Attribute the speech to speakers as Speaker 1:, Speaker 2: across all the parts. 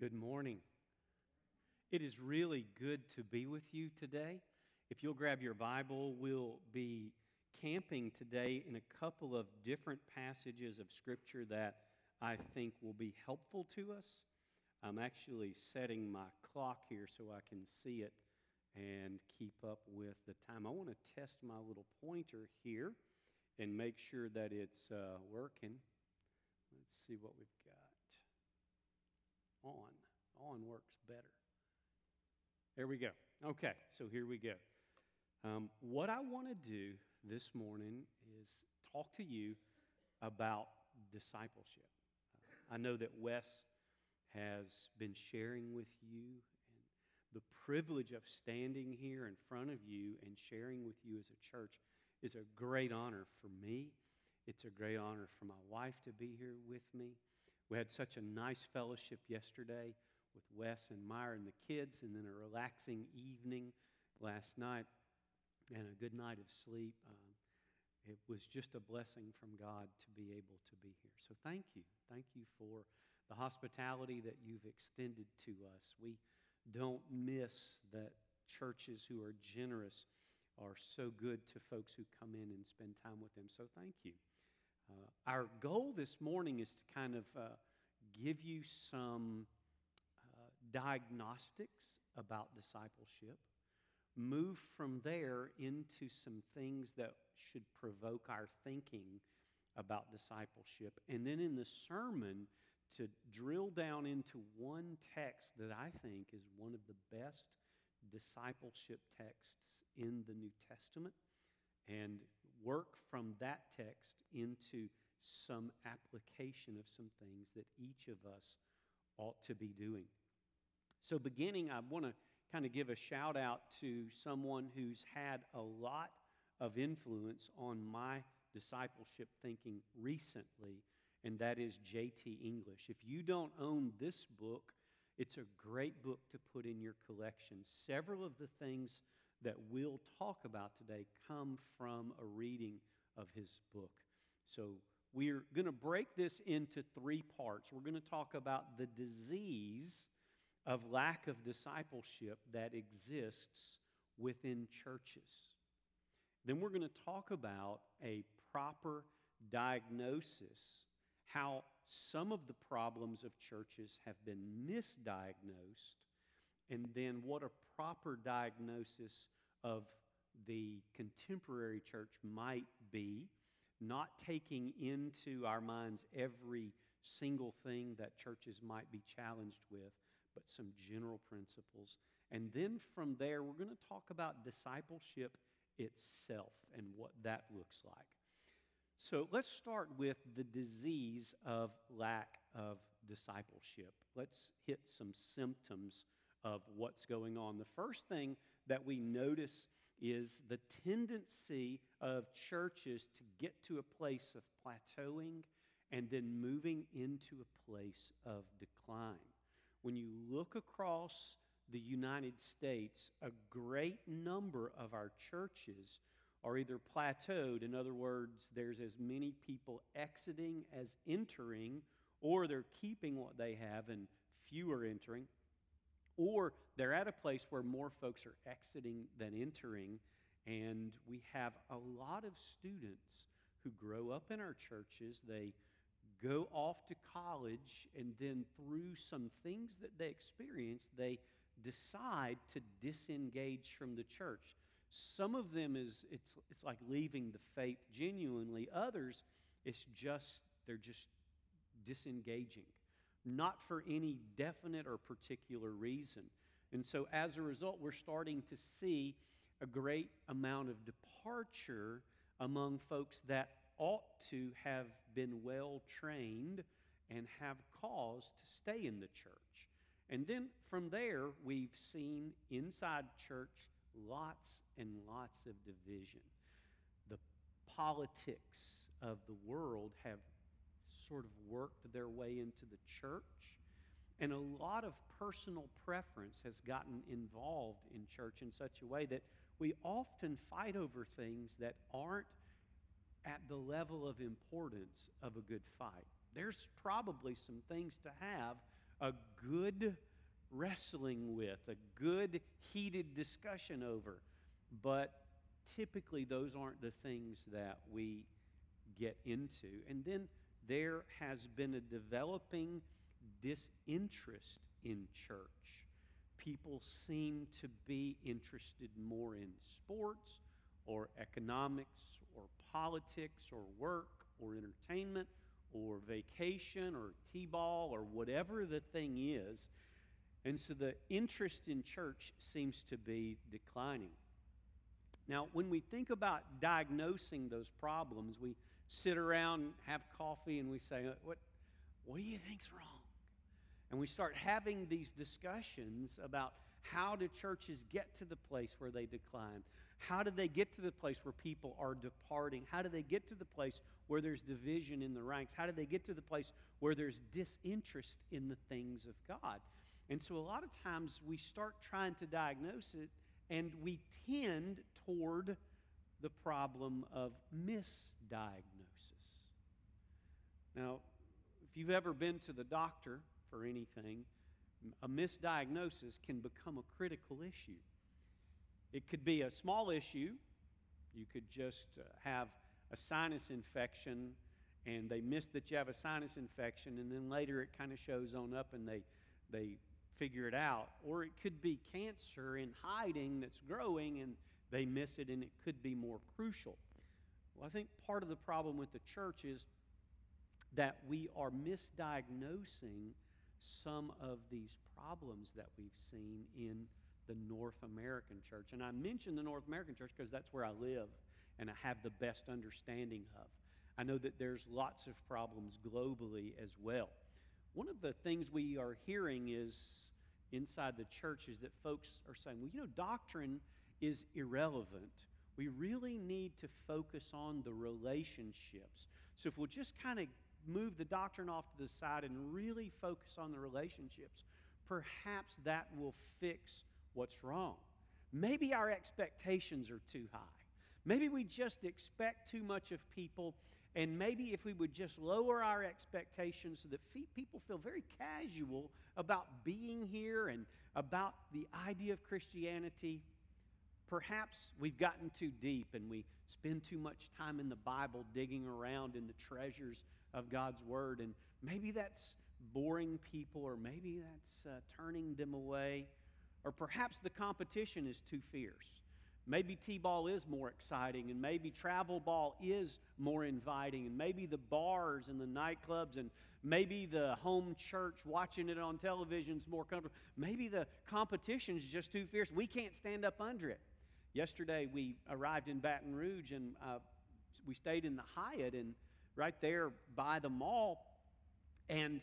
Speaker 1: Good morning. It is really good to be with you today. If you'll grab your Bible, we'll be camping today in a couple of different passages of Scripture that I think will be helpful to us. I'm actually setting my clock here so I can see it and keep up with the time. I want to test my little pointer here and make sure that it's uh, working. Let's see what we've got on. On works better. There we go. Okay, so here we go. Um, what I want to do this morning is talk to you about discipleship. I know that Wes has been sharing with you, and the privilege of standing here in front of you and sharing with you as a church is a great honor for me. It's a great honor for my wife to be here with me. We had such a nice fellowship yesterday with Wes and Meyer and the kids, and then a relaxing evening last night and a good night of sleep. Um, it was just a blessing from God to be able to be here. So thank you. Thank you for the hospitality that you've extended to us. We don't miss that churches who are generous are so good to folks who come in and spend time with them. So thank you. Uh, our goal this morning is to kind of uh, give you some uh, diagnostics about discipleship, move from there into some things that should provoke our thinking about discipleship, and then in the sermon, to drill down into one text that I think is one of the best discipleship texts in the New Testament and work from that text into some application of some things that each of us ought to be doing. So, beginning, I want to kind of give a shout out to someone who's had a lot of influence on my discipleship thinking recently, and that is J.T. English. If you don't own this book, it's a great book to put in your collection. Several of the things that we'll talk about today come from a reading of his book. So we're going to break this into three parts. We're going to talk about the disease of lack of discipleship that exists within churches. Then we're going to talk about a proper diagnosis, how some of the problems of churches have been misdiagnosed and then what a proper diagnosis of the contemporary church might be, not taking into our minds every single thing that churches might be challenged with, but some general principles. And then from there, we're going to talk about discipleship itself and what that looks like. So let's start with the disease of lack of discipleship. Let's hit some symptoms of what's going on. The first thing that we notice is the tendency of churches to get to a place of plateauing and then moving into a place of decline. When you look across the United States, a great number of our churches are either plateaued, in other words, there's as many people exiting as entering, or they're keeping what they have and fewer entering or they're at a place where more folks are exiting than entering, and we have a lot of students who grow up in our churches. They go off to college, and then through some things that they experience, they decide to disengage from the church. Some of them is it's it's like leaving the faith genuinely. Others, it's just they're just disengaging not for any definite or particular reason. And so as a result, we're starting to see a great amount of departure among folks that ought to have been well trained and have cause to stay in the church. And then from there, we've seen inside church lots and lots of division. The politics of the world have sort of worked their way into the church. And a lot of personal preference has gotten involved in church in such a way that we often fight over things that aren't at the level of importance of a good fight. There's probably some things to have a good wrestling with, a good heated discussion over. But typically, those aren't the things that we get into. And then there has been a developing disinterest in church. People seem to be interested more in sports or economics or politics or work or entertainment or vacation or t ball or whatever the thing is. And so the interest in church seems to be declining. Now, when we think about diagnosing those problems, we sit around, have coffee, and we say, What, what do you think's wrong? And we start having these discussions about how do churches get to the place where they decline? How do they get to the place where people are departing? How do they get to the place where there's division in the ranks? How do they get to the place where there's disinterest in the things of God? And so a lot of times we start trying to diagnose it and we tend toward the problem of misdiagnosis. Now, if you've ever been to the doctor for anything, a misdiagnosis can become a critical issue. It could be a small issue. You could just uh, have a sinus infection and they miss that you have a sinus infection and then later it kind of shows on up and they they figure it out or it could be cancer in hiding that's growing and they miss it and it could be more crucial well i think part of the problem with the church is that we are misdiagnosing some of these problems that we've seen in the North American church. And I mention the North American church because that's where I live and I have the best understanding of. I know that there's lots of problems globally as well. One of the things we are hearing is inside the church is that folks are saying, well, you know, doctrine is irrelevant. We really need to focus on the relationships. So if we'll just kind of move the doctrine off to the side and really focus on the relationships, perhaps that will fix what's wrong. Maybe our expectations are too high. Maybe we just expect too much of people, and maybe if we would just lower our expectations so that people feel very casual about being here and about the idea of Christianity, perhaps we've gotten too deep and we spend too much time in the Bible digging around in the treasures of God's Word. And maybe that's boring people, or maybe that's uh, turning them away, or perhaps the competition is too fierce. Maybe T ball is more exciting, and maybe travel ball is more inviting, and maybe the bars and the nightclubs, and maybe the home church watching it on television is more comfortable. Maybe the competition is just too fierce. We can't stand up under it. Yesterday, we arrived in Baton Rouge, and uh, we stayed in the Hyatt, and right there by the mall, and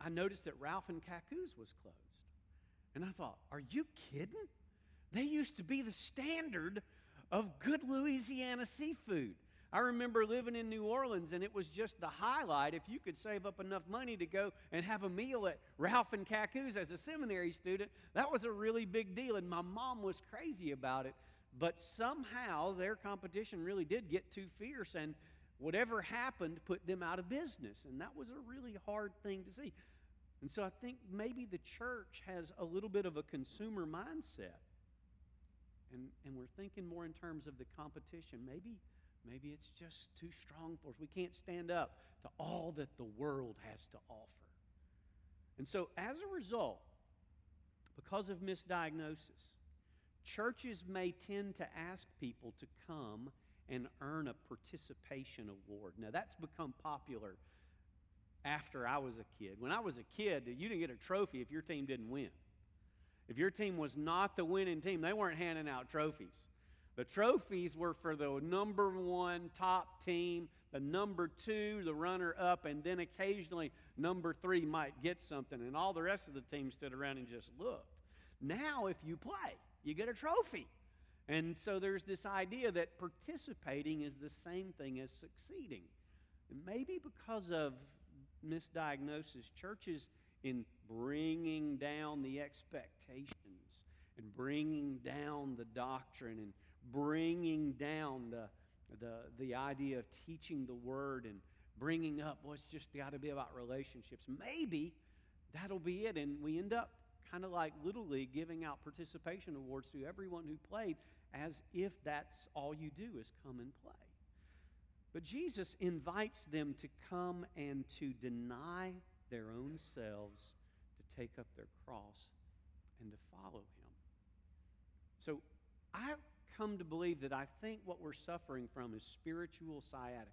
Speaker 1: I noticed that Ralph and Kacoo's was closed. And I thought, are you kidding? They used to be the standard of good Louisiana seafood. I remember living in New Orleans, and it was just the highlight. If you could save up enough money to go and have a meal at Ralph and Kacoo's as a seminary student, that was a really big deal. And my mom was crazy about it. But somehow their competition really did get too fierce, and whatever happened put them out of business. And that was a really hard thing to see. And so I think maybe the church has a little bit of a consumer mindset. And, and we're thinking more in terms of the competition. Maybe, maybe it's just too strong for us. We can't stand up to all that the world has to offer. And so, as a result, because of misdiagnosis, churches may tend to ask people to come and earn a participation award. Now, that's become popular after I was a kid. When I was a kid, you didn't get a trophy if your team didn't win. If your team was not the winning team, they weren't handing out trophies. The trophies were for the number one top team, the number two, the runner up, and then occasionally number three might get something, and all the rest of the team stood around and just looked. Now, if you play, you get a trophy. And so there's this idea that participating is the same thing as succeeding. Maybe because of misdiagnosis, churches, in bringing down the expectations and bringing down the doctrine and bringing down the, the, the idea of teaching the word and bringing up what's just got to be about relationships, maybe that'll be it. And we end up kind of like Little League giving out participation awards to everyone who played as if that's all you do is come and play. But Jesus invites them to come and to deny their own selves, to take up their cross, and to follow him. So I've come to believe that I think what we're suffering from is spiritual sciatica.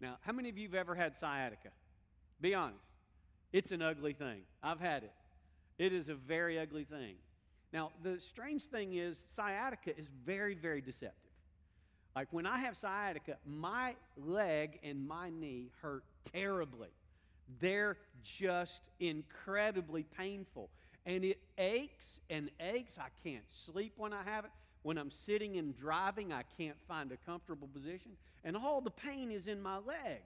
Speaker 1: Now, how many of you have ever had sciatica? Be honest. It's an ugly thing. I've had it. It is a very ugly thing. Now, the strange thing is, sciatica is very, very deceptive. Like when I have sciatica, my leg and my knee hurt terribly. They're just incredibly painful. And it aches and aches. I can't sleep when I have it. When I'm sitting and driving, I can't find a comfortable position. And all the pain is in my leg.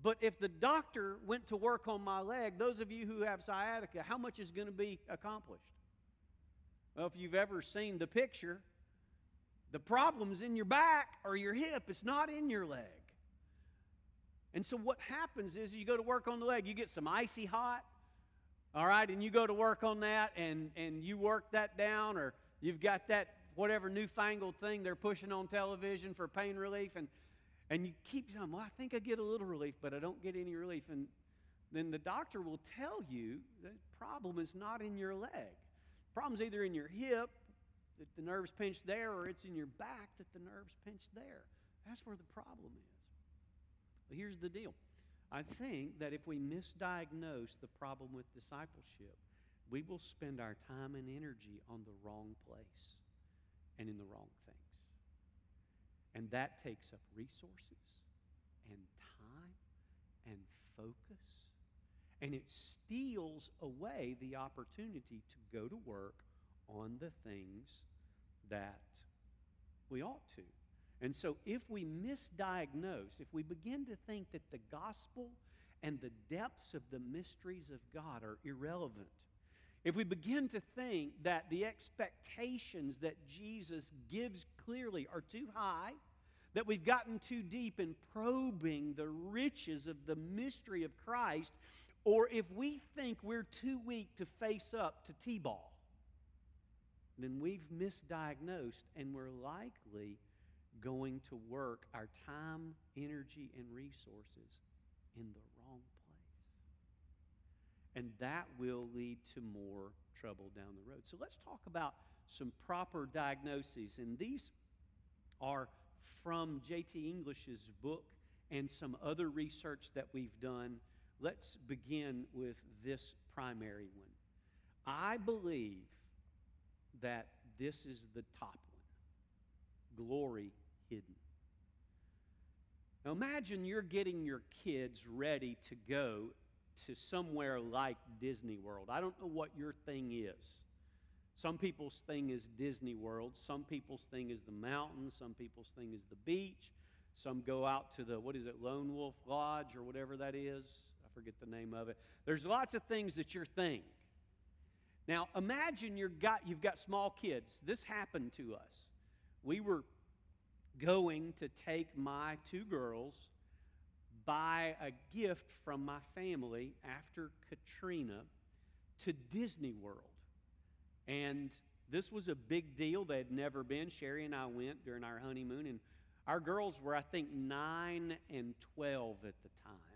Speaker 1: But if the doctor went to work on my leg, those of you who have sciatica, how much is going to be accomplished? Well, if you've ever seen the picture, the problem's in your back or your hip, it's not in your leg. And so what happens is you go to work on the leg, you get some icy hot, all right, and you go to work on that and, and you work that down, or you've got that whatever newfangled thing they're pushing on television for pain relief, and, and you keep saying, Well, I think I get a little relief, but I don't get any relief. And then the doctor will tell you the problem is not in your leg. Problem's either in your hip, that the nerve's pinched there, or it's in your back that the nerve's pinched there. That's where the problem is. But here's the deal I think that if we misdiagnose the problem with discipleship, we will spend our time and energy on the wrong place and in the wrong things. And that takes up resources and time and focus. And it steals away the opportunity to go to work on the things that we ought to. And so, if we misdiagnose, if we begin to think that the gospel and the depths of the mysteries of God are irrelevant, if we begin to think that the expectations that Jesus gives clearly are too high, that we've gotten too deep in probing the riches of the mystery of Christ, or if we think we're too weak to face up to T ball, then we've misdiagnosed and we're likely going to work our time, energy, and resources in the wrong place. And that will lead to more trouble down the road. So let's talk about some proper diagnoses. And these are from J.T. English's book and some other research that we've done. Let's begin with this primary one. I believe that this is the top one glory hidden. Now imagine you're getting your kids ready to go to somewhere like Disney World. I don't know what your thing is. Some people's thing is Disney World. Some people's thing is the mountains. Some people's thing is the beach. Some go out to the, what is it, Lone Wolf Lodge or whatever that is. Forget the name of it. There's lots of things that you're thing. Now imagine you're got, you've got small kids. This happened to us. We were going to take my two girls buy a gift from my family after Katrina to Disney World. And this was a big deal. They had never been. Sherry and I went during our honeymoon, and our girls were, I think, 9 and 12 at the time,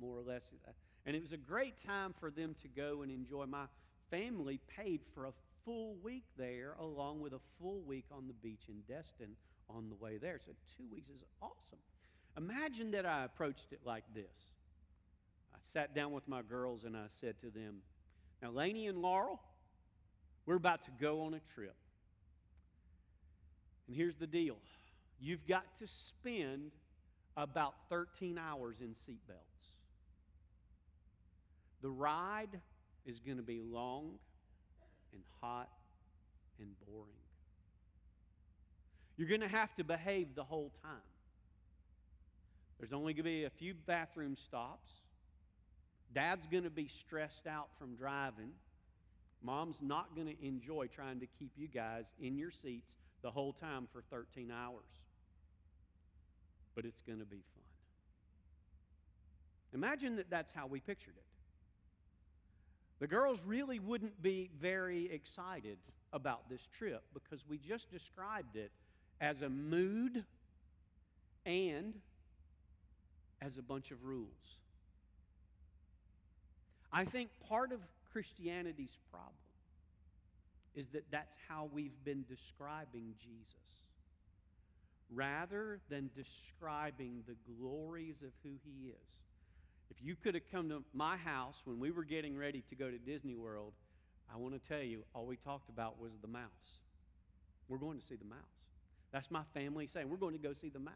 Speaker 1: more or less. Uh, and it was a great time for them to go and enjoy. My family paid for a full week there, along with a full week on the beach in Destin on the way there. So two weeks is awesome. Imagine that I approached it like this. I sat down with my girls and I said to them, Now, Laney and Laurel, we're about to go on a trip. And here's the deal you've got to spend about 13 hours in seatbelts. The ride is going to be long and hot and boring. You're going to have to behave the whole time. There's only going to be a few bathroom stops. Dad's going to be stressed out from driving. Mom's not going to enjoy trying to keep you guys in your seats the whole time for 13 hours. But it's going to be fun. Imagine that that's how we pictured it. The girls really wouldn't be very excited about this trip because we just described it as a mood and as a bunch of rules. I think part of Christianity's problem is that that's how we've been describing Jesus. Rather than describing the glories of who he is. If you could have come to my house when we were getting ready to go to Disney World, I want to tell you, all we talked about was the mouse. We're going to see the mouse. That's my family saying, we're going to go see the mouse.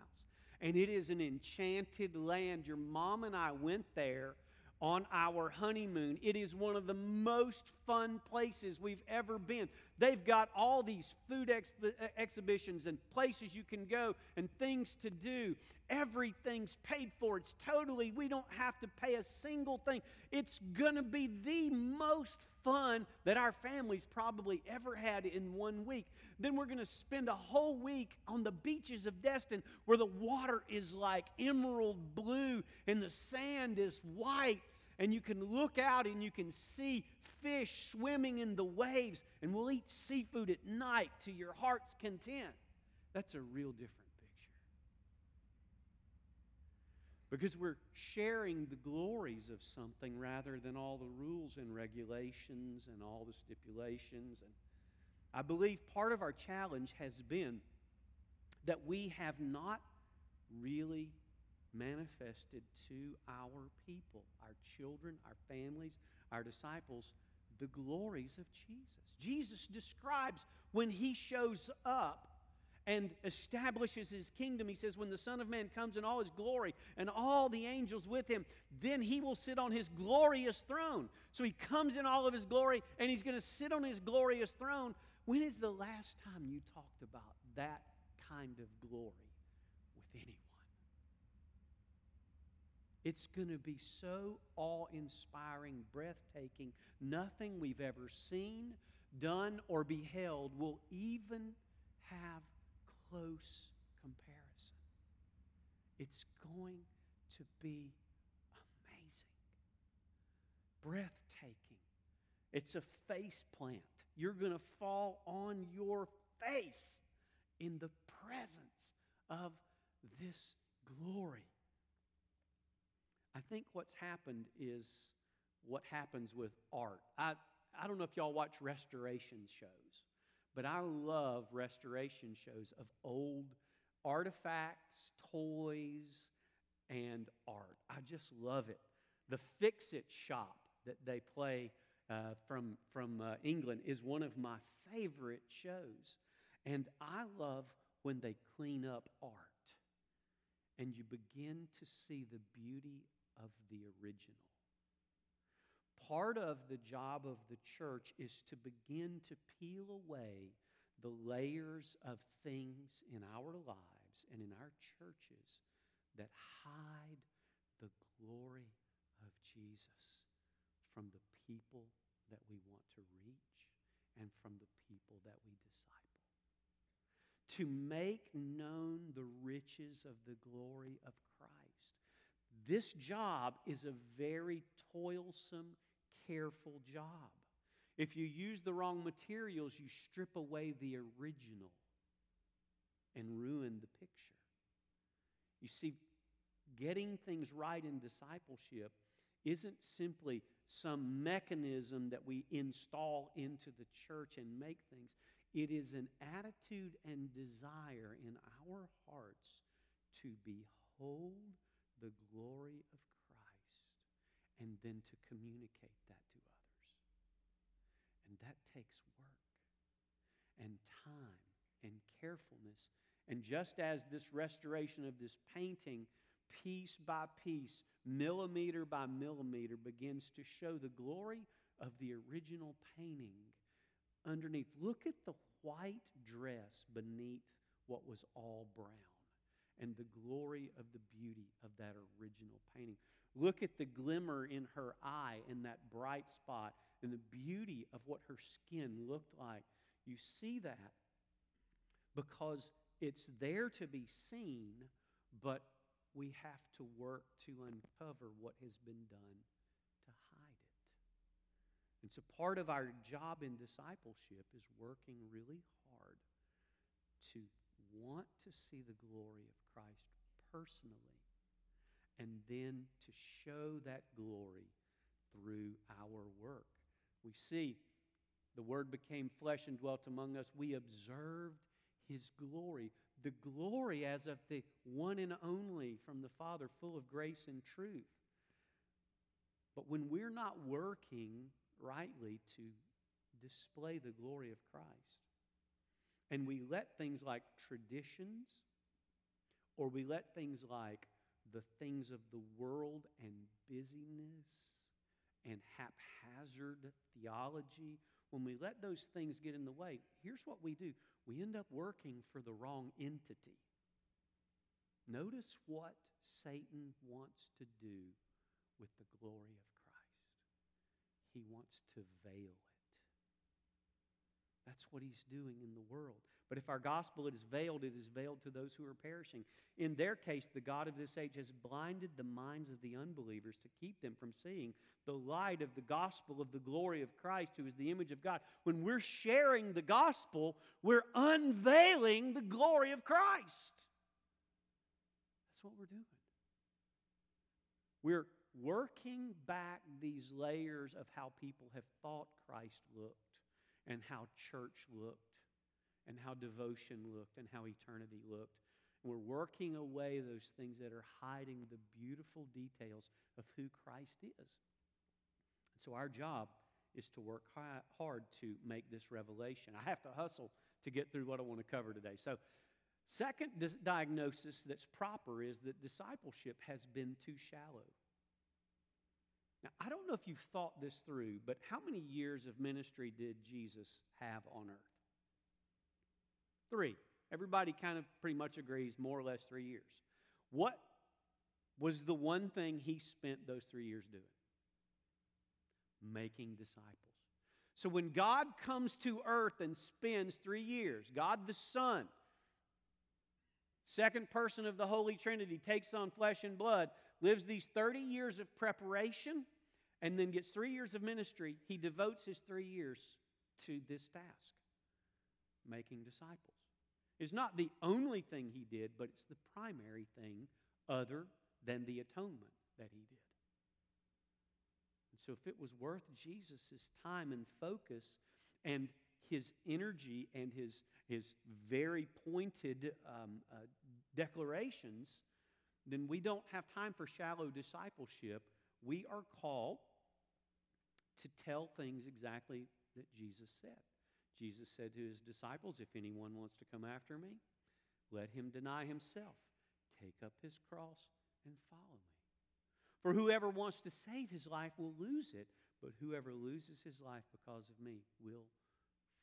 Speaker 1: And it is an enchanted land. Your mom and I went there on our honeymoon. It is one of the most fun places we've ever been. They've got all these food ex- uh, exhibitions and places you can go and things to do. Everything's paid for. It's totally, we don't have to pay a single thing. It's going to be the most fun that our family's probably ever had in one week. Then we're going to spend a whole week on the beaches of Destin where the water is like emerald blue and the sand is white and you can look out and you can see fish swimming in the waves, and we'll eat seafood at night to your heart's content. That's a real different picture. Because we're sharing the glories of something rather than all the rules and regulations and all the stipulations. And I believe part of our challenge has been that we have not really manifested to our people, our children, our families, our disciples, the glories of Jesus. Jesus describes when he shows up and establishes his kingdom. He says, When the Son of Man comes in all his glory and all the angels with him, then he will sit on his glorious throne. So he comes in all of his glory and he's going to sit on his glorious throne. When is the last time you talked about that kind of glory with anyone? It's going to be so awe inspiring, breathtaking. Nothing we've ever seen, done, or beheld will even have close comparison. It's going to be amazing, breathtaking. It's a face plant. You're going to fall on your face in the presence of this glory. I think what's happened is what happens with art. I, I don't know if y'all watch restoration shows, but I love restoration shows of old artifacts, toys, and art. I just love it. The Fix It shop that they play uh, from, from uh, England is one of my favorite shows. And I love when they clean up art and you begin to see the beauty of the original. Part of the job of the church is to begin to peel away the layers of things in our lives and in our churches that hide the glory of Jesus from the people that we want to reach and from the people that we disciple. To make known the riches of the glory of this job is a very toilsome, careful job. If you use the wrong materials, you strip away the original and ruin the picture. You see, getting things right in discipleship isn't simply some mechanism that we install into the church and make things. It is an attitude and desire in our hearts to behold the glory of Christ and then to communicate that to others. And that takes work and time and carefulness. And just as this restoration of this painting, piece by piece, millimeter by millimeter, begins to show the glory of the original painting underneath, look at the white dress beneath what was all brown and the glory of the beauty of that original painting. Look at the glimmer in her eye and that bright spot and the beauty of what her skin looked like. You see that because it's there to be seen, but we have to work to uncover what has been done to hide it. And so part of our job in discipleship is working really hard to want to see the glory of Christ personally and then to show that glory through our work. We see the Word became flesh and dwelt among us. We observed His glory, the glory as of the one and only from the Father, full of grace and truth. But when we're not working rightly to display the glory of Christ, and we let things like traditions, or we let things like the things of the world and busyness and haphazard theology, when we let those things get in the way, here's what we do we end up working for the wrong entity. Notice what Satan wants to do with the glory of Christ. He wants to veil it. That's what he's doing in the world. But if our gospel is veiled, it is veiled to those who are perishing. In their case, the God of this age has blinded the minds of the unbelievers to keep them from seeing the light of the gospel of the glory of Christ, who is the image of God. When we're sharing the gospel, we're unveiling the glory of Christ. That's what we're doing. We're working back these layers of how people have thought Christ looked and how church looked and how devotion looked and how eternity looked. And we're working away those things that are hiding the beautiful details of who Christ is. And so our job is to work hard to make this revelation. I have to hustle to get through what I want to cover today. So, second diagnosis that's proper is that discipleship has been too shallow. Now, I don't know if you've thought this through, but how many years of ministry did Jesus have on earth? Three. Everybody kind of pretty much agrees, more or less three years. What was the one thing he spent those three years doing? Making disciples. So when God comes to earth and spends three years, God the Son, second person of the Holy Trinity, takes on flesh and blood, lives these 30 years of preparation, and then gets three years of ministry, he devotes his three years to this task making disciples. It's not the only thing he did, but it's the primary thing other than the atonement that he did. And so, if it was worth Jesus' time and focus and his energy and his, his very pointed um, uh, declarations, then we don't have time for shallow discipleship. We are called to tell things exactly that Jesus said. Jesus said to his disciples, If anyone wants to come after me, let him deny himself, take up his cross, and follow me. For whoever wants to save his life will lose it, but whoever loses his life because of me will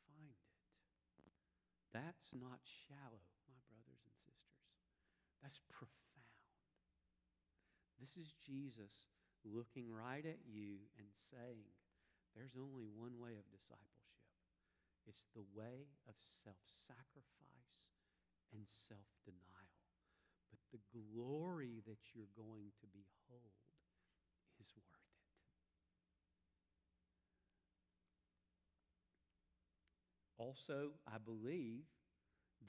Speaker 1: find it. That's not shallow, my brothers and sisters. That's profound. This is Jesus looking right at you and saying, There's only one way of discipleship it's the way of self sacrifice and self denial. But the glory that you're going to behold is worth it. Also, I believe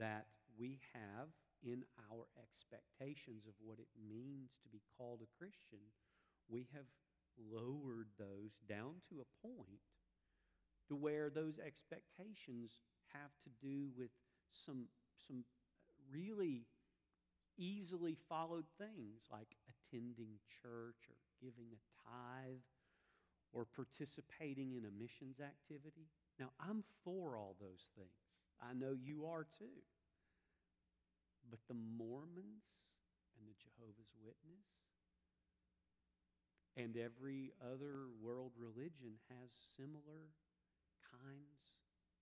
Speaker 1: that we have in our expectations of what it means to be called a Christian, we have lowered those down to a point to where those expectations have to do with some, some really easily followed things like attending church or giving a tithe or participating in a missions activity. Now, I'm for all those things. I know you are too. But the Mormons and the Jehovah's Witness and every other world religion has similar kinds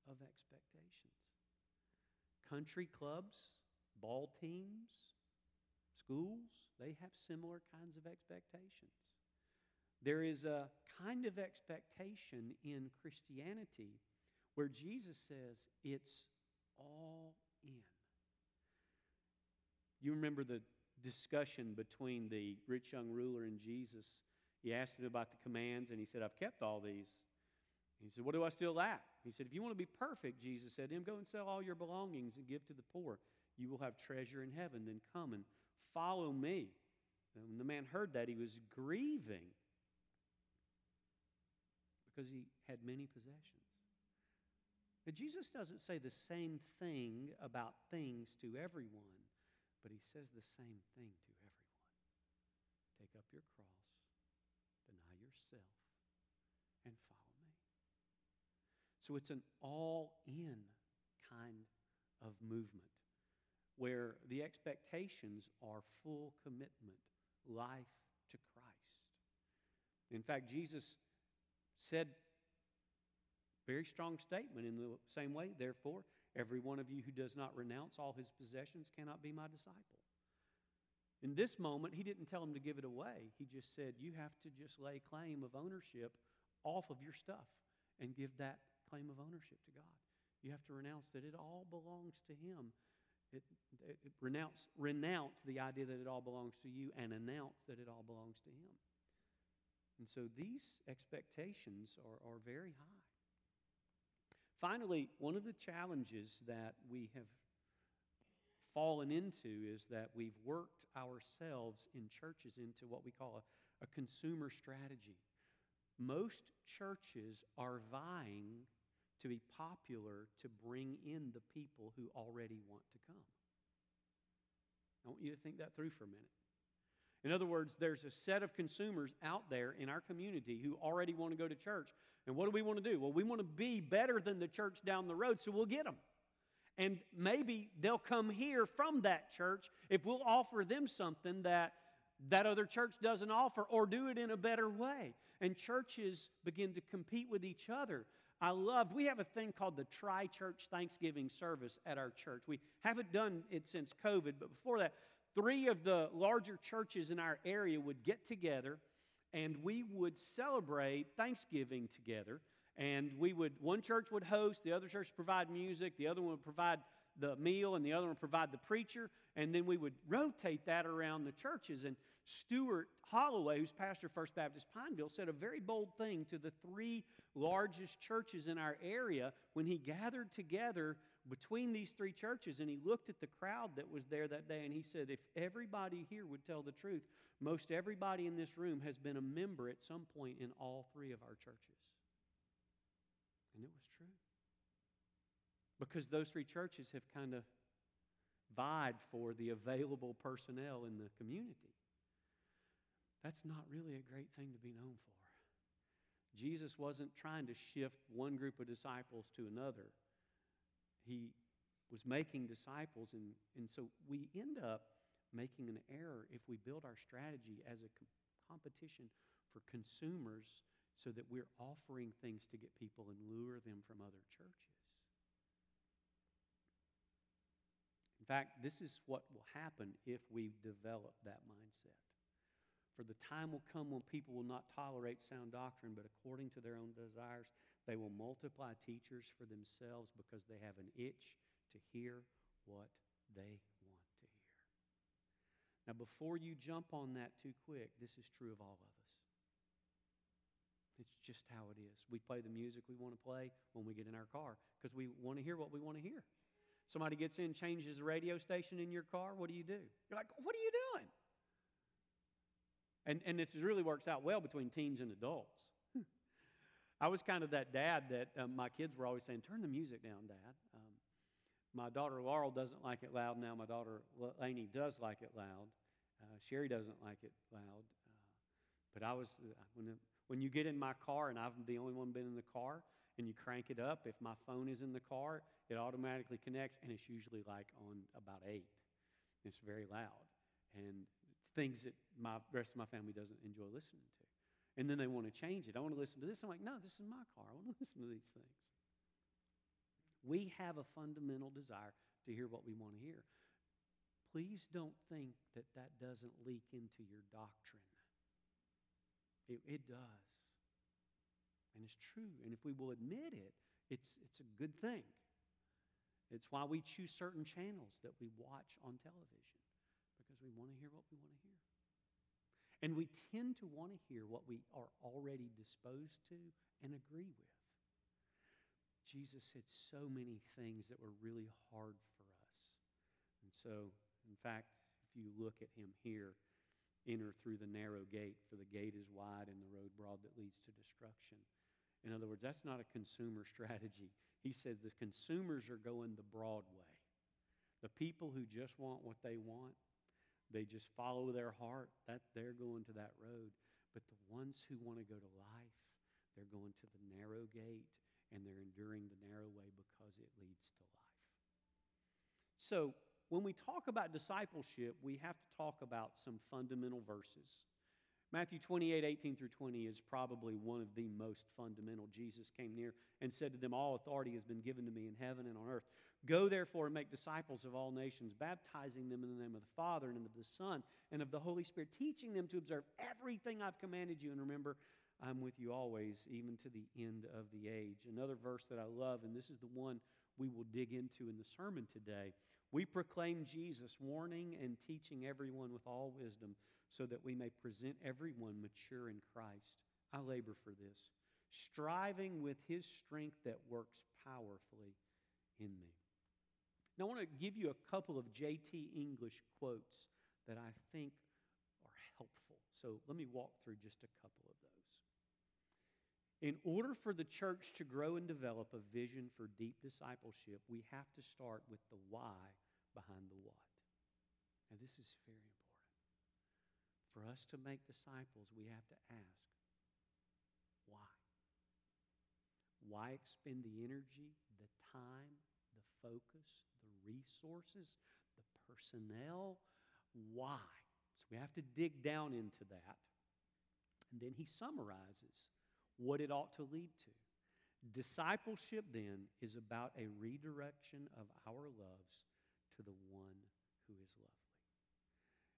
Speaker 1: of expectations. Country clubs, ball teams, schools, they have similar kinds of expectations. There is a kind of expectation in Christianity where Jesus says it's all in. You remember the, discussion between the rich young ruler and Jesus. He asked him about the commands, and he said, I've kept all these. He said, What do I still lack? He said, If you want to be perfect, Jesus said to him, Go and sell all your belongings and give to the poor. You will have treasure in heaven. Then come and follow me. And when the man heard that, he was grieving because he had many possessions. Now, Jesus doesn't say the same thing about things to everyone, but he says the same thing to everyone. Take up your cross, deny yourself, and follow me. So it's an all in kind of movement where the expectations are full commitment, life to Christ. In fact, Jesus said very strong statement in the same way therefore every one of you who does not renounce all his possessions cannot be my disciple in this moment he didn't tell him to give it away he just said you have to just lay claim of ownership off of your stuff and give that claim of ownership to god you have to renounce that it all belongs to him it, it, it renounce, renounce the idea that it all belongs to you and announce that it all belongs to him and so these expectations are, are very high. Finally, one of the challenges that we have fallen into is that we've worked ourselves in churches into what we call a, a consumer strategy. Most churches are vying to be popular to bring in the people who already want to come. I want you to think that through for a minute. In other words, there's a set of consumers out there in our community who already want to go to church. And what do we want to do? Well, we want to be better than the church down the road, so we'll get them. And maybe they'll come here from that church if we'll offer them something that that other church doesn't offer or do it in a better way. And churches begin to compete with each other. I loved, we have a thing called the Tri Church Thanksgiving service at our church. We haven't done it since COVID, but before that, three of the larger churches in our area would get together and we would celebrate Thanksgiving together. And we would, one church would host, the other church would provide music, the other one would provide the meal, and the other one would provide the preacher. And then we would rotate that around the churches. And Stuart Holloway, who's pastor of First Baptist Pineville, said a very bold thing to the three largest churches in our area when he gathered together between these three churches and he looked at the crowd that was there that day and he said, If everybody here would tell the truth, most everybody in this room has been a member at some point in all three of our churches. And it was true. Because those three churches have kind of vied for the available personnel in the community. That's not really a great thing to be known for. Jesus wasn't trying to shift one group of disciples to another he was making disciples. And, and so we end up making an error if we build our strategy as a competition for consumers so that we're offering things to get people and lure them from other churches. In fact, this is what will happen if we develop that mindset. For the time will come when people will not tolerate sound doctrine, but according to their own desires, they will multiply teachers for themselves because they have an itch to hear what they want to hear. Now, before you jump on that too quick, this is true of all of us. It's just how it is. We play the music we want to play when we get in our car because we want to hear what we want to hear. Somebody gets in, changes the radio station in your car, what do you do? You're like, what are you doing? And, and this really works out well between teens and adults. I was kind of that dad that um, my kids were always saying, Turn the music down, Dad. Um, my daughter Laurel doesn't like it loud now. My daughter Lainey does like it loud. Uh, Sherry doesn't like it loud. Uh, but I was, uh, when, when you get in my car, and I've the only one been in the car, and you crank it up, if my phone is in the car, it automatically connects, and it's usually like on about eight. It's very loud. And things that my rest of my family doesn't enjoy listening to and then they want to change it. I want to listen to this. I'm like, no, this is my car. I want to listen to these things. We have a fundamental desire to hear what we want to hear. Please don't think that that doesn't leak into your doctrine. It, it does. And it's true. And if we will admit it, it's, it's a good thing. It's why we choose certain channels that we watch on television, because because we want to hear what we want to hear. And we tend to want to hear what we are already disposed to and agree with. Jesus said so many things that were really hard for us. And so, in fact, if you look at him here, enter through the narrow gate, for the gate is wide and the road broad that leads to destruction. In other words, that's not a consumer strategy. He said the consumers are going the broad way. The people who just want what they want, they just follow their heart, that they're going to that road. But the ones who want to go to life, they're going to the narrow gate and they're enduring the narrow way because it leads to life. So, when we talk about discipleship, we have to talk about some fundamental verses. Matthew 28, 18 through 20 is probably one of the most fundamental. Jesus came near and said to them, All authority has been given to me in heaven and on earth. Go therefore and make disciples of all nations, baptizing them in the name of the Father and of the Son and of the Holy Spirit, teaching them to observe everything I've commanded you. And remember, I'm with you always, even to the end of the age. Another verse that I love, and this is the one we will dig into in the sermon today. We proclaim Jesus, warning and teaching everyone with all wisdom, so that we may present everyone mature in Christ. I labor for this, striving with his strength that works powerfully in me. Now, I want to give you a couple of J.T. English quotes that I think are helpful. So let me walk through just a couple of those. In order for the church to grow and develop a vision for deep discipleship, we have to start with the why behind the what. Now, this is very important. For us to make disciples, we have to ask why? Why expend the energy, the time, the focus, the resources, the personnel? Why? So we have to dig down into that. And then he summarizes what it ought to lead to. Discipleship, then, is about a redirection of our loves to the one who is lovely.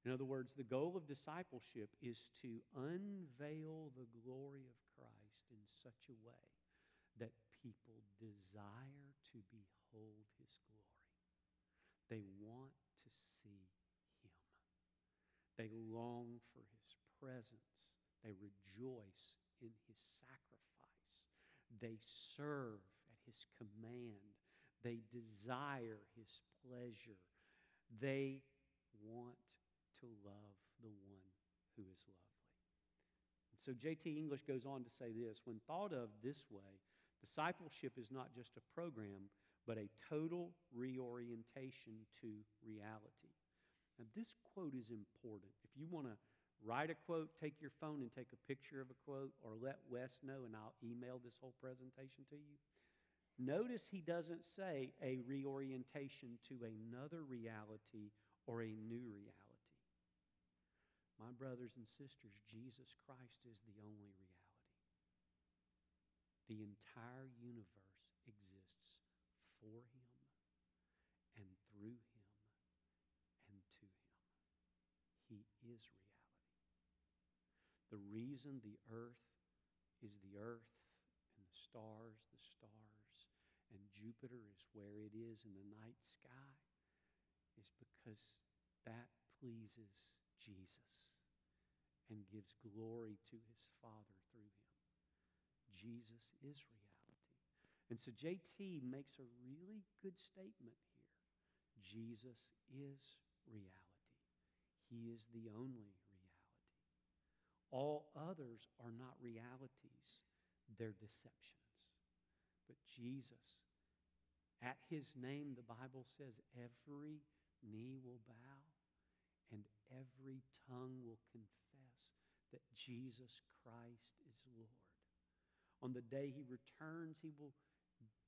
Speaker 1: In other words, the goal of discipleship is to unveil the glory of Christ in such a way that people desire to behold his glory. They want to see him. They long for his presence. They rejoice in his sacrifice. They serve at his command. They desire his pleasure. They want to love the one who is lovely. And so J.T. English goes on to say this when thought of this way, discipleship is not just a program, but a total reorientation to reality. Now, this quote is important. If you want to write a quote, take your phone and take a picture of a quote, or let Wes know and I'll email this whole presentation to you. Notice he doesn't say a reorientation to another reality or a new reality. My brothers and sisters, Jesus Christ is the only reality. The entire universe exists for him and through him and to him. He is reality. The reason the earth is the earth and the stars, the stars, and Jupiter is where it is in the night sky is because that pleases Jesus and gives glory to his Father through him. Jesus is reality. And so JT makes a really good statement here. Jesus is reality. He is the only reality. all others are not realities, they're deceptions. But Jesus, at his name, the Bible says, every knee will bow every tongue will confess that Jesus Christ is Lord. On the day he returns, he will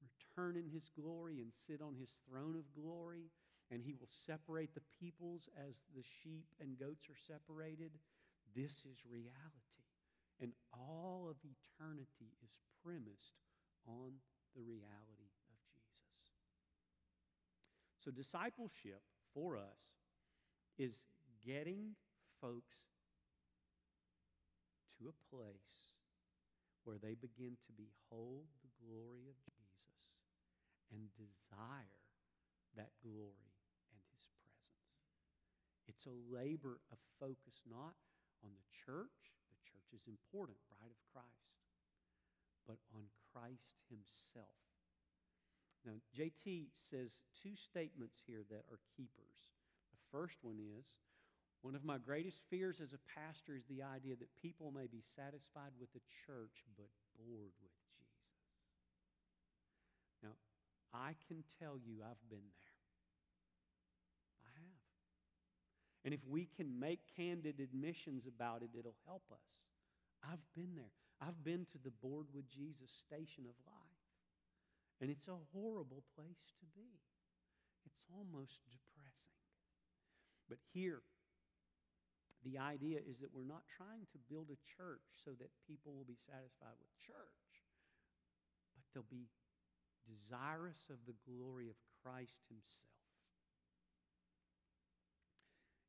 Speaker 1: return in his glory and sit on his throne of glory, and he will separate the peoples as the sheep and goats are separated this is reality. And all of eternity is premised on the reality of Jesus. So, discipleship for us is getting folks to a place where they begin to behold the glory of Jesus and desire that glory and his presence. It's a labor of focus not on the church, the church is important, bride of Christ, but on Christ Himself. Now, JT says two statements here that are keepers. The first one is one of my greatest fears as a pastor is the idea that people may be satisfied with the church but bored with Jesus. Now, I can tell you I've been there. I have. And if we can make candid admissions about it, it'll help us. I've been there. I've been to the bored with Jesus station of life. And it's a horrible place to be. It's almost depressing. But here, the idea is that we're not trying to build a church so that people will be satisfied with church, but they'll be desirous of the glory of Christ Himself.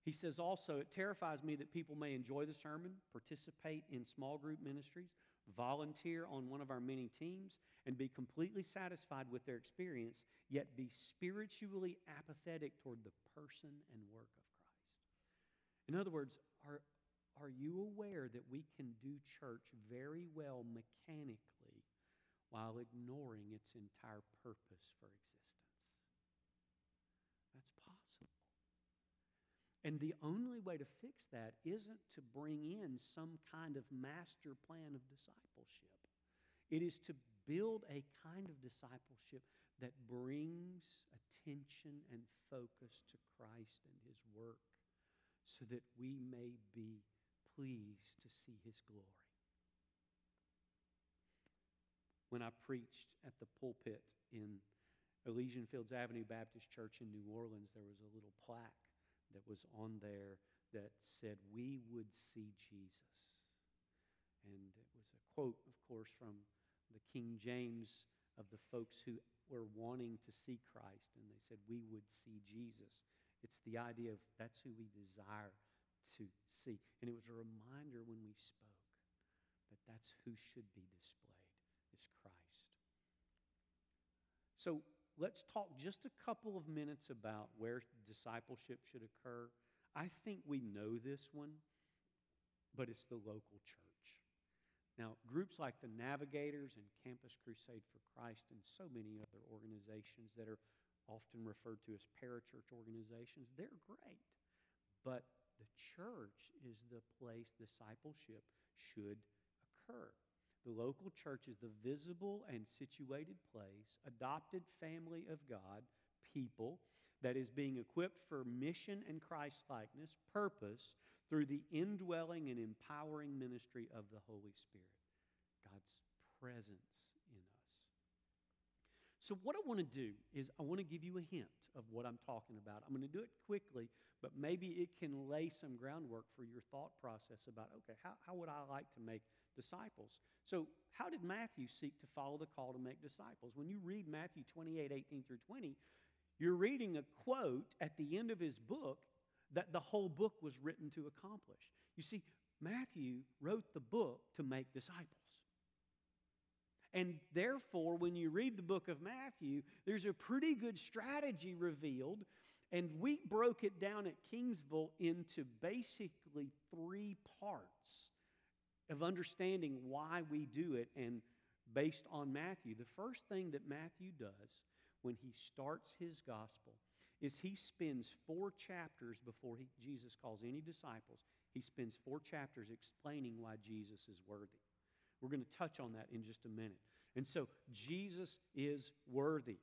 Speaker 1: He says also, it terrifies me that people may enjoy the sermon, participate in small group ministries, volunteer on one of our many teams, and be completely satisfied with their experience, yet be spiritually apathetic toward the person and work of. In other words, are, are you aware that we can do church very well mechanically while ignoring its entire purpose for existence? That's possible. And the only way to fix that isn't to bring in some kind of master plan of discipleship. It is to build a kind of discipleship that brings attention and focus to Christ and His work so that we may be pleased to see His glory. When I preached at the pulpit in Elysian Fields Avenue Baptist Church in New Orleans, there was a little plaque that was on there that said, We would see Jesus. And it was a quote, of course, from the King James of the folks who were wanting to see Christ. And they said, We would see Jesus. It's the idea of that's who we desire to see. And it was a reminder when we spoke that that's who should be displayed is Christ. So let's talk just a couple of minutes about where discipleship should occur. I think we know this one, but it's the local church. Now, groups like the Navigators and Campus Crusade for Christ and so many other organizations that are often referred to as parachurch organizations, they're great. But the church is the place discipleship should occur. The local church is the visible and situated place, adopted family of God, people, that is being equipped for mission and Christ likeness, purpose, through the indwelling and empowering ministry of the Holy Spirit. God's presence. So, what I want to do is, I want to give you a hint of what I'm talking about. I'm going to do it quickly, but maybe it can lay some groundwork for your thought process about okay, how, how would I like to make disciples. So, how did Matthew seek to follow the call to make disciples? When you read Matthew 28 18 through 20, you're reading a quote at the end of his book that the whole book was written to accomplish. You see, Matthew wrote the book to make disciples. And therefore, when you read the book of Matthew, there's a pretty good strategy revealed. And we broke it down at Kingsville into basically three parts of understanding why we do it and based on Matthew. The first thing that Matthew does when he starts his gospel is he spends four chapters before he, Jesus calls any disciples. He spends four chapters explaining why Jesus is worthy. We're going to touch on that in just a minute. And so, Jesus is worthy.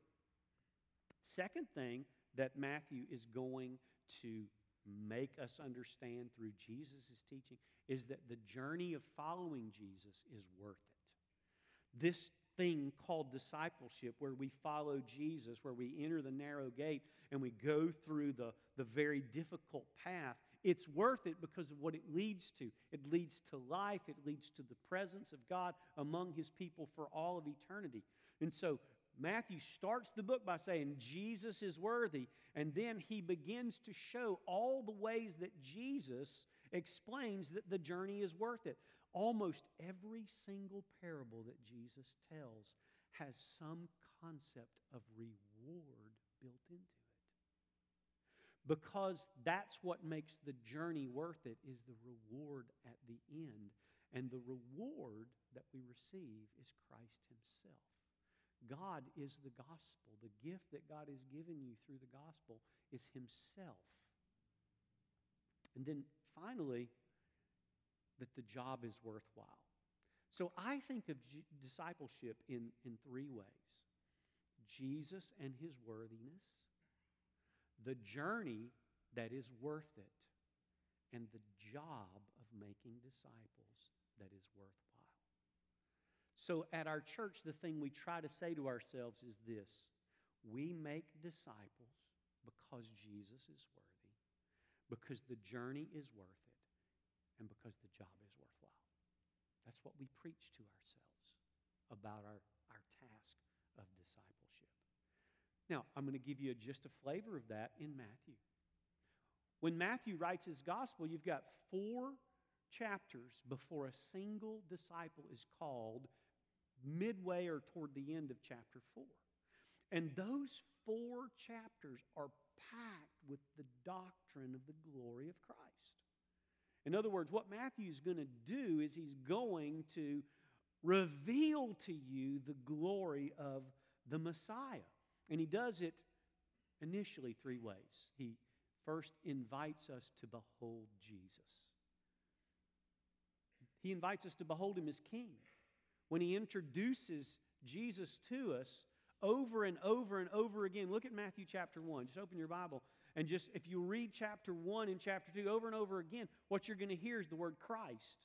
Speaker 1: Second thing that Matthew is going to make us understand through Jesus' teaching is that the journey of following Jesus is worth it. This thing called discipleship, where we follow Jesus, where we enter the narrow gate and we go through the, the very difficult path, it's worth it because of what it leads to. It leads to life, it leads to the presence of God among his people for all of eternity. And so Matthew starts the book by saying Jesus is worthy, and then he begins to show all the ways that Jesus explains that the journey is worth it. Almost every single parable that Jesus tells has some concept of reward built into it. Because that's what makes the journey worth it is the reward at the end. And the reward that we receive is Christ Himself. God is the gospel. The gift that God has given you through the gospel is Himself. And then finally, that the job is worthwhile. So I think of G- discipleship in, in three ways Jesus and his worthiness, the journey that is worth it, and the job of making disciples that is worthwhile. So at our church, the thing we try to say to ourselves is this we make disciples because Jesus is worthy, because the journey is worth it, and because the job is worthwhile. That's what we preach to ourselves about our, our task of discipleship. Now, I'm going to give you just a flavor of that in Matthew. When Matthew writes his gospel, you've got four chapters before a single disciple is called, midway or toward the end of chapter 4. And those four chapters are packed with the doctrine of the glory of Christ. In other words, what Matthew is going to do is he's going to reveal to you the glory of the Messiah. And he does it initially three ways. He first invites us to behold Jesus. He invites us to behold him as king. When he introduces Jesus to us over and over and over again, look at Matthew chapter 1. Just open your Bible and just if you read chapter 1 and chapter 2 over and over again, what you're going to hear is the word Christ.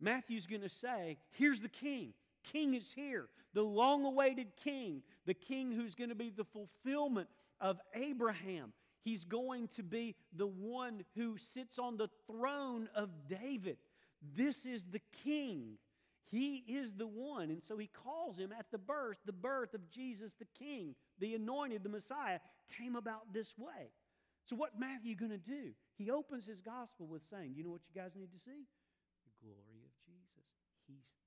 Speaker 1: Matthew's going to say, Here's the king. King is here, the long awaited king, the king who's going to be the fulfillment of Abraham. He's going to be the one who sits on the throne of David. This is the king. He is the one. And so he calls him at the birth, the birth of Jesus the King, the anointed, the Messiah, came about this way. So, what Matthew going to do? He opens his gospel with saying, You know what you guys need to see? The glory of Jesus. He's.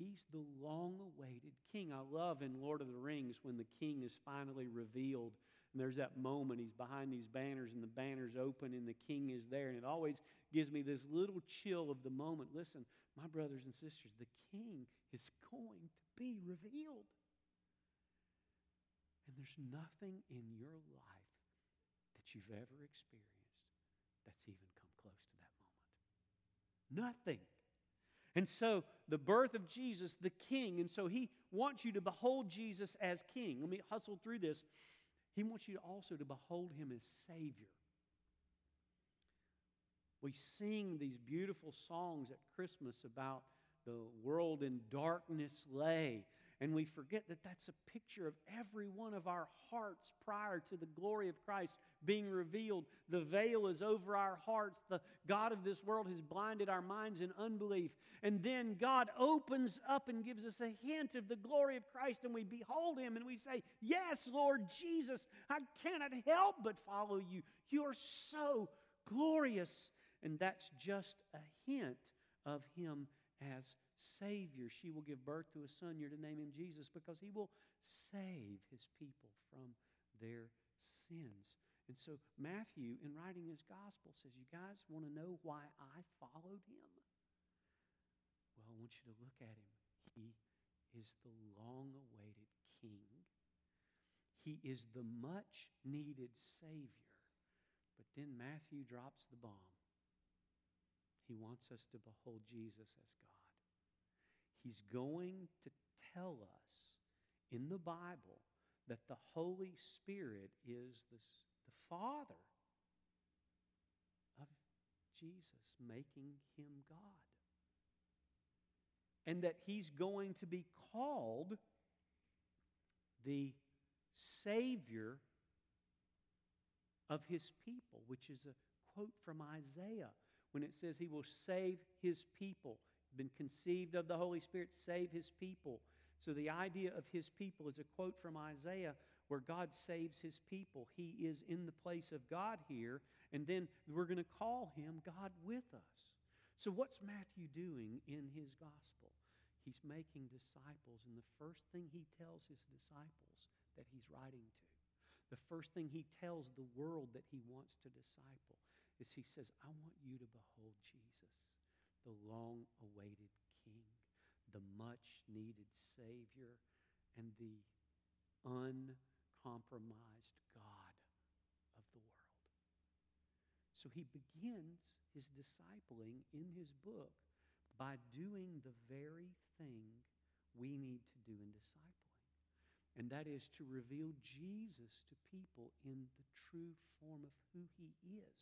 Speaker 1: He's the long awaited King. I love in Lord of the Rings when the King is finally revealed. And there's that moment, he's behind these banners, and the banners open, and the king is there. And it always gives me this little chill of the moment. Listen, my brothers and sisters, the king is going to be revealed. And there's nothing in your life that you've ever experienced that's even come close to that moment. Nothing. And so, the birth of Jesus, the king, and so he wants you to behold Jesus as king. Let me hustle through this. He wants you also to behold him as Savior. We sing these beautiful songs at Christmas about the world in darkness lay and we forget that that's a picture of every one of our hearts prior to the glory of Christ being revealed. The veil is over our hearts. The God of this world has blinded our minds in unbelief. And then God opens up and gives us a hint of the glory of Christ, and we behold Him and we say, Yes, Lord Jesus, I cannot help but follow you. You are so glorious. And that's just a hint of Him as Savior. She will give birth to a son. You're to name him Jesus because he will save his people from their sins. And so Matthew, in writing his gospel, says, You guys want to know why I followed him? Well, I want you to look at him. He is the long awaited king, he is the much needed Savior. But then Matthew drops the bomb. He wants us to behold Jesus as God. He's going to tell us in the Bible that the Holy Spirit is the, the Father of Jesus, making him God. And that he's going to be called the Savior of his people, which is a quote from Isaiah when it says he will save his people been conceived of the Holy Spirit, save his people. So the idea of his people is a quote from Isaiah where God saves his people. He is in the place of God here, and then we're going to call him God with us. So what's Matthew doing in his gospel? He's making disciples, and the first thing he tells his disciples that he's writing to, the first thing he tells the world that he wants to disciple is he says, I want you to behold Jesus, the long awaited King, the much needed Savior, and the uncompromised God of the world. So he begins his discipling in his book by doing the very thing we need to do in discipling. And that is to reveal Jesus to people in the true form of who he is.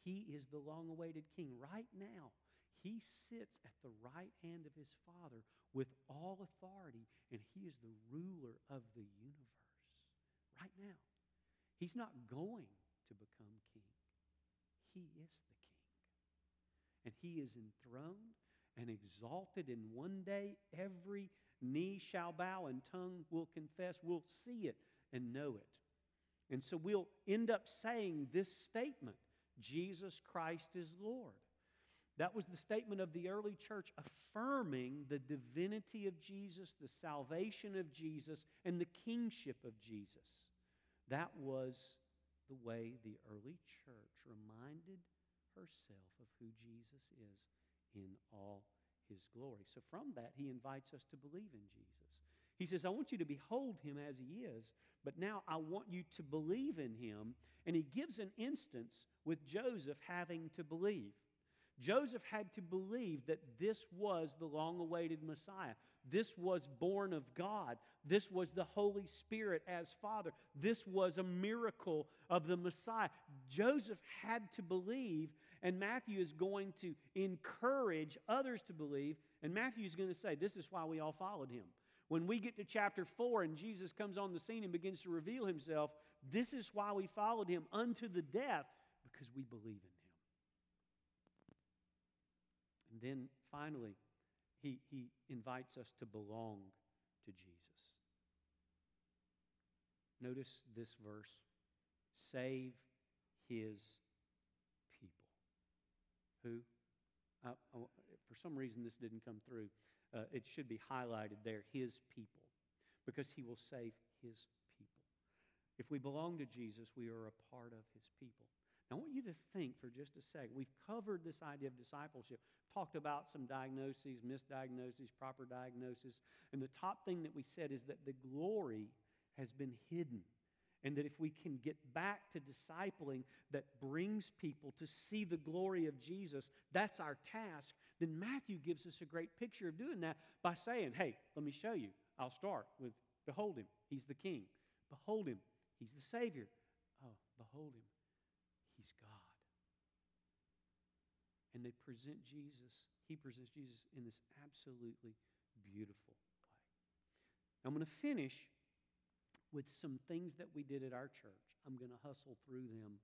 Speaker 1: He is the long awaited king. Right now, he sits at the right hand of his Father with all authority, and he is the ruler of the universe. Right now. He's not going to become king, he is the king. And he is enthroned and exalted, and one day every knee shall bow and tongue will confess. We'll see it and know it. And so we'll end up saying this statement Jesus Christ is Lord. That was the statement of the early church affirming the divinity of Jesus, the salvation of Jesus, and the kingship of Jesus. That was the way the early church reminded herself of who Jesus is in all his glory. So, from that, he invites us to believe in Jesus. He says, I want you to behold him as he is, but now I want you to believe in him. And he gives an instance with Joseph having to believe. Joseph had to believe that this was the long awaited Messiah. This was born of God. This was the Holy Spirit as Father. This was a miracle of the Messiah. Joseph had to believe, and Matthew is going to encourage others to believe. And Matthew is going to say, This is why we all followed him. When we get to chapter 4 and Jesus comes on the scene and begins to reveal himself, this is why we followed him unto the death, because we believe in him. And then finally, he, he invites us to belong to Jesus. Notice this verse save his people. Who? Uh, uh, for some reason, this didn't come through. Uh, it should be highlighted there his people, because he will save his people. If we belong to Jesus, we are a part of his people. I want you to think for just a second. We've covered this idea of discipleship, talked about some diagnoses, misdiagnoses, proper diagnosis. And the top thing that we said is that the glory has been hidden. And that if we can get back to discipling that brings people to see the glory of Jesus, that's our task, then Matthew gives us a great picture of doing that by saying, hey, let me show you. I'll start with behold him, he's the king. Behold him, he's the Savior. Oh, behold him, He's God. And they present Jesus, he presents Jesus in this absolutely beautiful way. I'm going to finish with some things that we did at our church. I'm going to hustle through them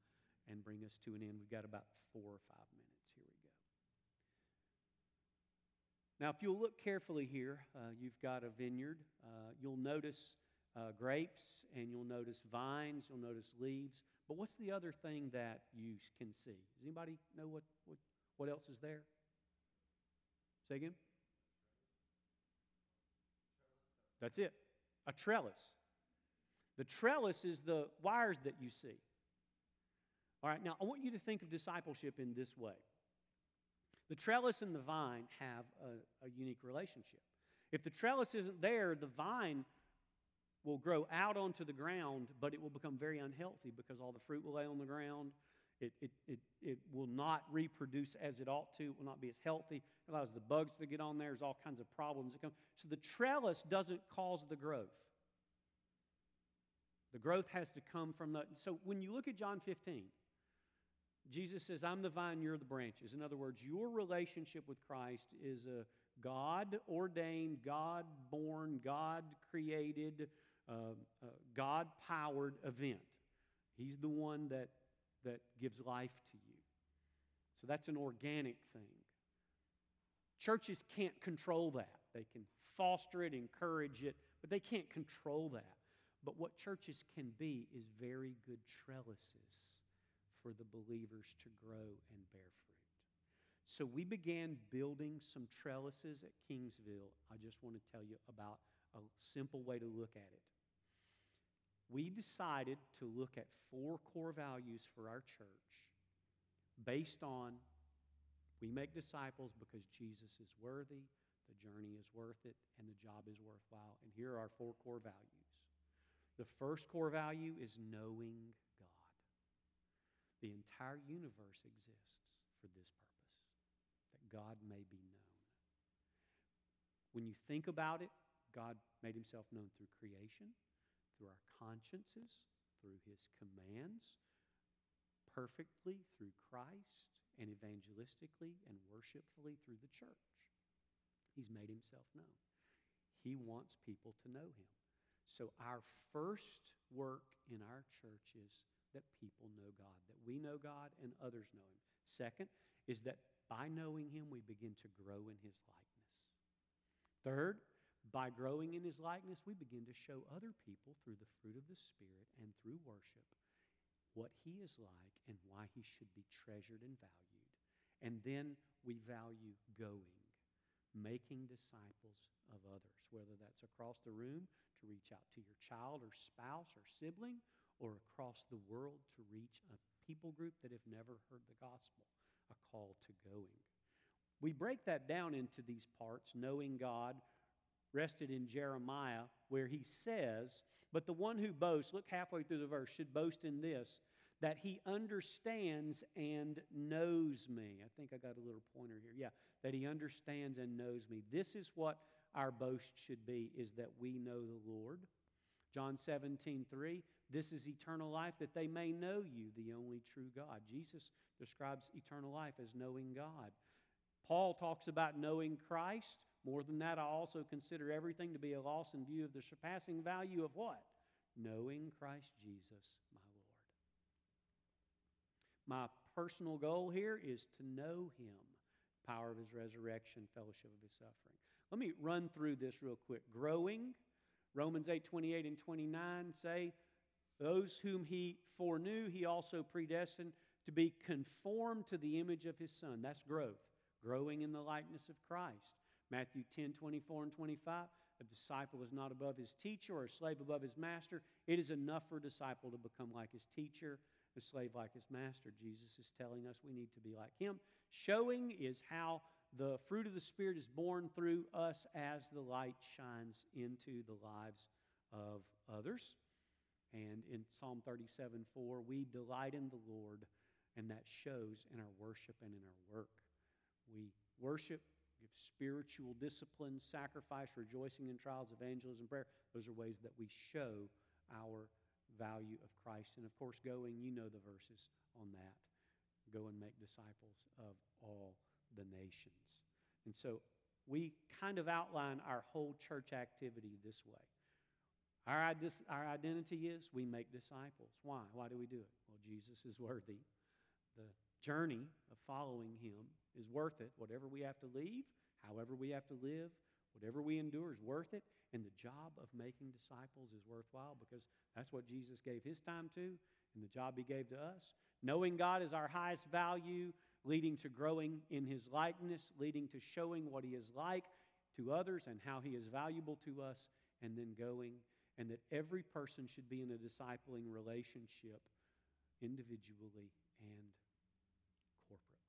Speaker 1: and bring us to an end. We've got about four or five minutes. Here we go. Now, if you'll look carefully here, uh, you've got a vineyard. Uh, you'll notice uh, grapes and you'll notice vines, you'll notice leaves. But what's the other thing that you can see? Does anybody know what, what, what else is there? Say again? That's it. A trellis. The trellis is the wires that you see. All right, now I want you to think of discipleship in this way. The trellis and the vine have a, a unique relationship. If the trellis isn't there, the vine will grow out onto the ground, but it will become very unhealthy because all the fruit will lay on the ground. It, it, it, it will not reproduce as it ought to. It will not be as healthy. It allows the bugs to get on there. There's all kinds of problems that come. So the trellis doesn't cause the growth. The growth has to come from the. So when you look at John 15, Jesus says, I'm the vine, you're the branches. In other words, your relationship with Christ is a God ordained, God born, God created uh, uh, God powered event. He's the one that, that gives life to you. So that's an organic thing. Churches can't control that. They can foster it, encourage it, but they can't control that. But what churches can be is very good trellises for the believers to grow and bear fruit. So we began building some trellises at Kingsville. I just want to tell you about a simple way to look at it. We decided to look at four core values for our church based on we make disciples because Jesus is worthy, the journey is worth it, and the job is worthwhile. And here are our four core values. The first core value is knowing God. The entire universe exists for this purpose, that God may be known. When you think about it, God made himself known through creation, through our consciences, through his commands, perfectly through Christ, and evangelistically and worshipfully through the church. He's made himself known. He wants people to know him. So, our first work in our church is that people know God, that we know God and others know him. Second is that by knowing him, we begin to grow in his likeness. Third, by growing in his likeness, we begin to show other people through the fruit of the Spirit and through worship what he is like and why he should be treasured and valued. And then we value going, making disciples of others, whether that's across the room to reach out to your child or spouse or sibling, or across the world to reach a people group that have never heard the gospel, a call to going. We break that down into these parts, knowing God, rested in Jeremiah, where he says, But the one who boasts, look halfway through the verse, should boast in this, that he understands and knows me. I think I got a little pointer here. Yeah, that he understands and knows me. This is what our boast should be, is that we know the Lord. John 17, 3, this is eternal life, that they may know you, the only true God. Jesus describes eternal life as knowing God. Paul talks about knowing Christ. More than that, I also consider everything to be a loss in view of the surpassing value of what? Knowing Christ Jesus, my Lord. My personal goal here is to know Him, power of His resurrection, fellowship of His suffering. Let me run through this real quick. Growing, Romans 8 28 and 29 say, Those whom He foreknew, He also predestined to be conformed to the image of His Son. That's growth, growing in the likeness of Christ. Matthew 10 24 and 25. A disciple is not above his teacher or a slave above his master. It is enough for a disciple to become like his teacher, a slave like his master. Jesus is telling us we need to be like him. Showing is how the fruit of the Spirit is born through us as the light shines into the lives of others. And in Psalm 37 4, we delight in the Lord, and that shows in our worship and in our work. We worship spiritual discipline, sacrifice, rejoicing in trials, evangelism, prayer. Those are ways that we show our value of Christ. And of course, going, you know the verses on that. Go and make disciples of all the nations. And so we kind of outline our whole church activity this way. Our, our identity is we make disciples. Why? Why do we do it? Well, Jesus is worthy. The journey of following him is worth it. Whatever we have to leave, however we have to live, whatever we endure is worth it. And the job of making disciples is worthwhile because that's what Jesus gave his time to and the job he gave to us. Knowing God is our highest value, leading to growing in his likeness, leading to showing what he is like to others and how he is valuable to us, and then going, and that every person should be in a discipling relationship individually and corporately.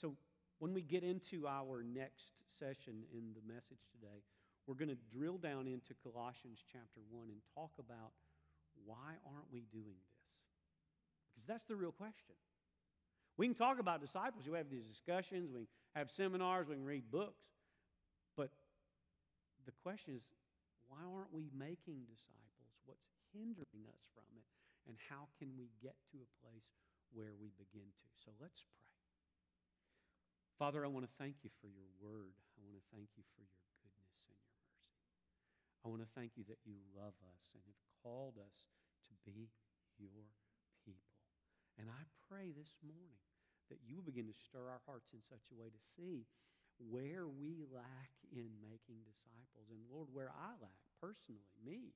Speaker 1: So, when we get into our next session in the message today, we're going to drill down into Colossians chapter 1 and talk about why aren't we doing this? Because that's the real question. We can talk about disciples, we have these discussions, we have seminars, we can read books, but the question is why aren't we making disciples? What's hindering us from it? And how can we get to a place where we begin to? So let's pray. Father, I want to thank you for your word. I want to thank you for your goodness and your mercy. I want to thank you that you love us and have called us to be your people. And I pray this morning that you will begin to stir our hearts in such a way to see where we lack in making disciples. And Lord, where I lack personally, me,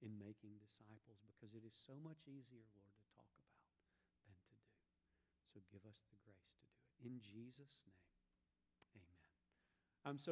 Speaker 1: in making disciples, because it is so much easier, Lord, to talk about than to do. So give us the grace to do. In Jesus' name, amen. I'm so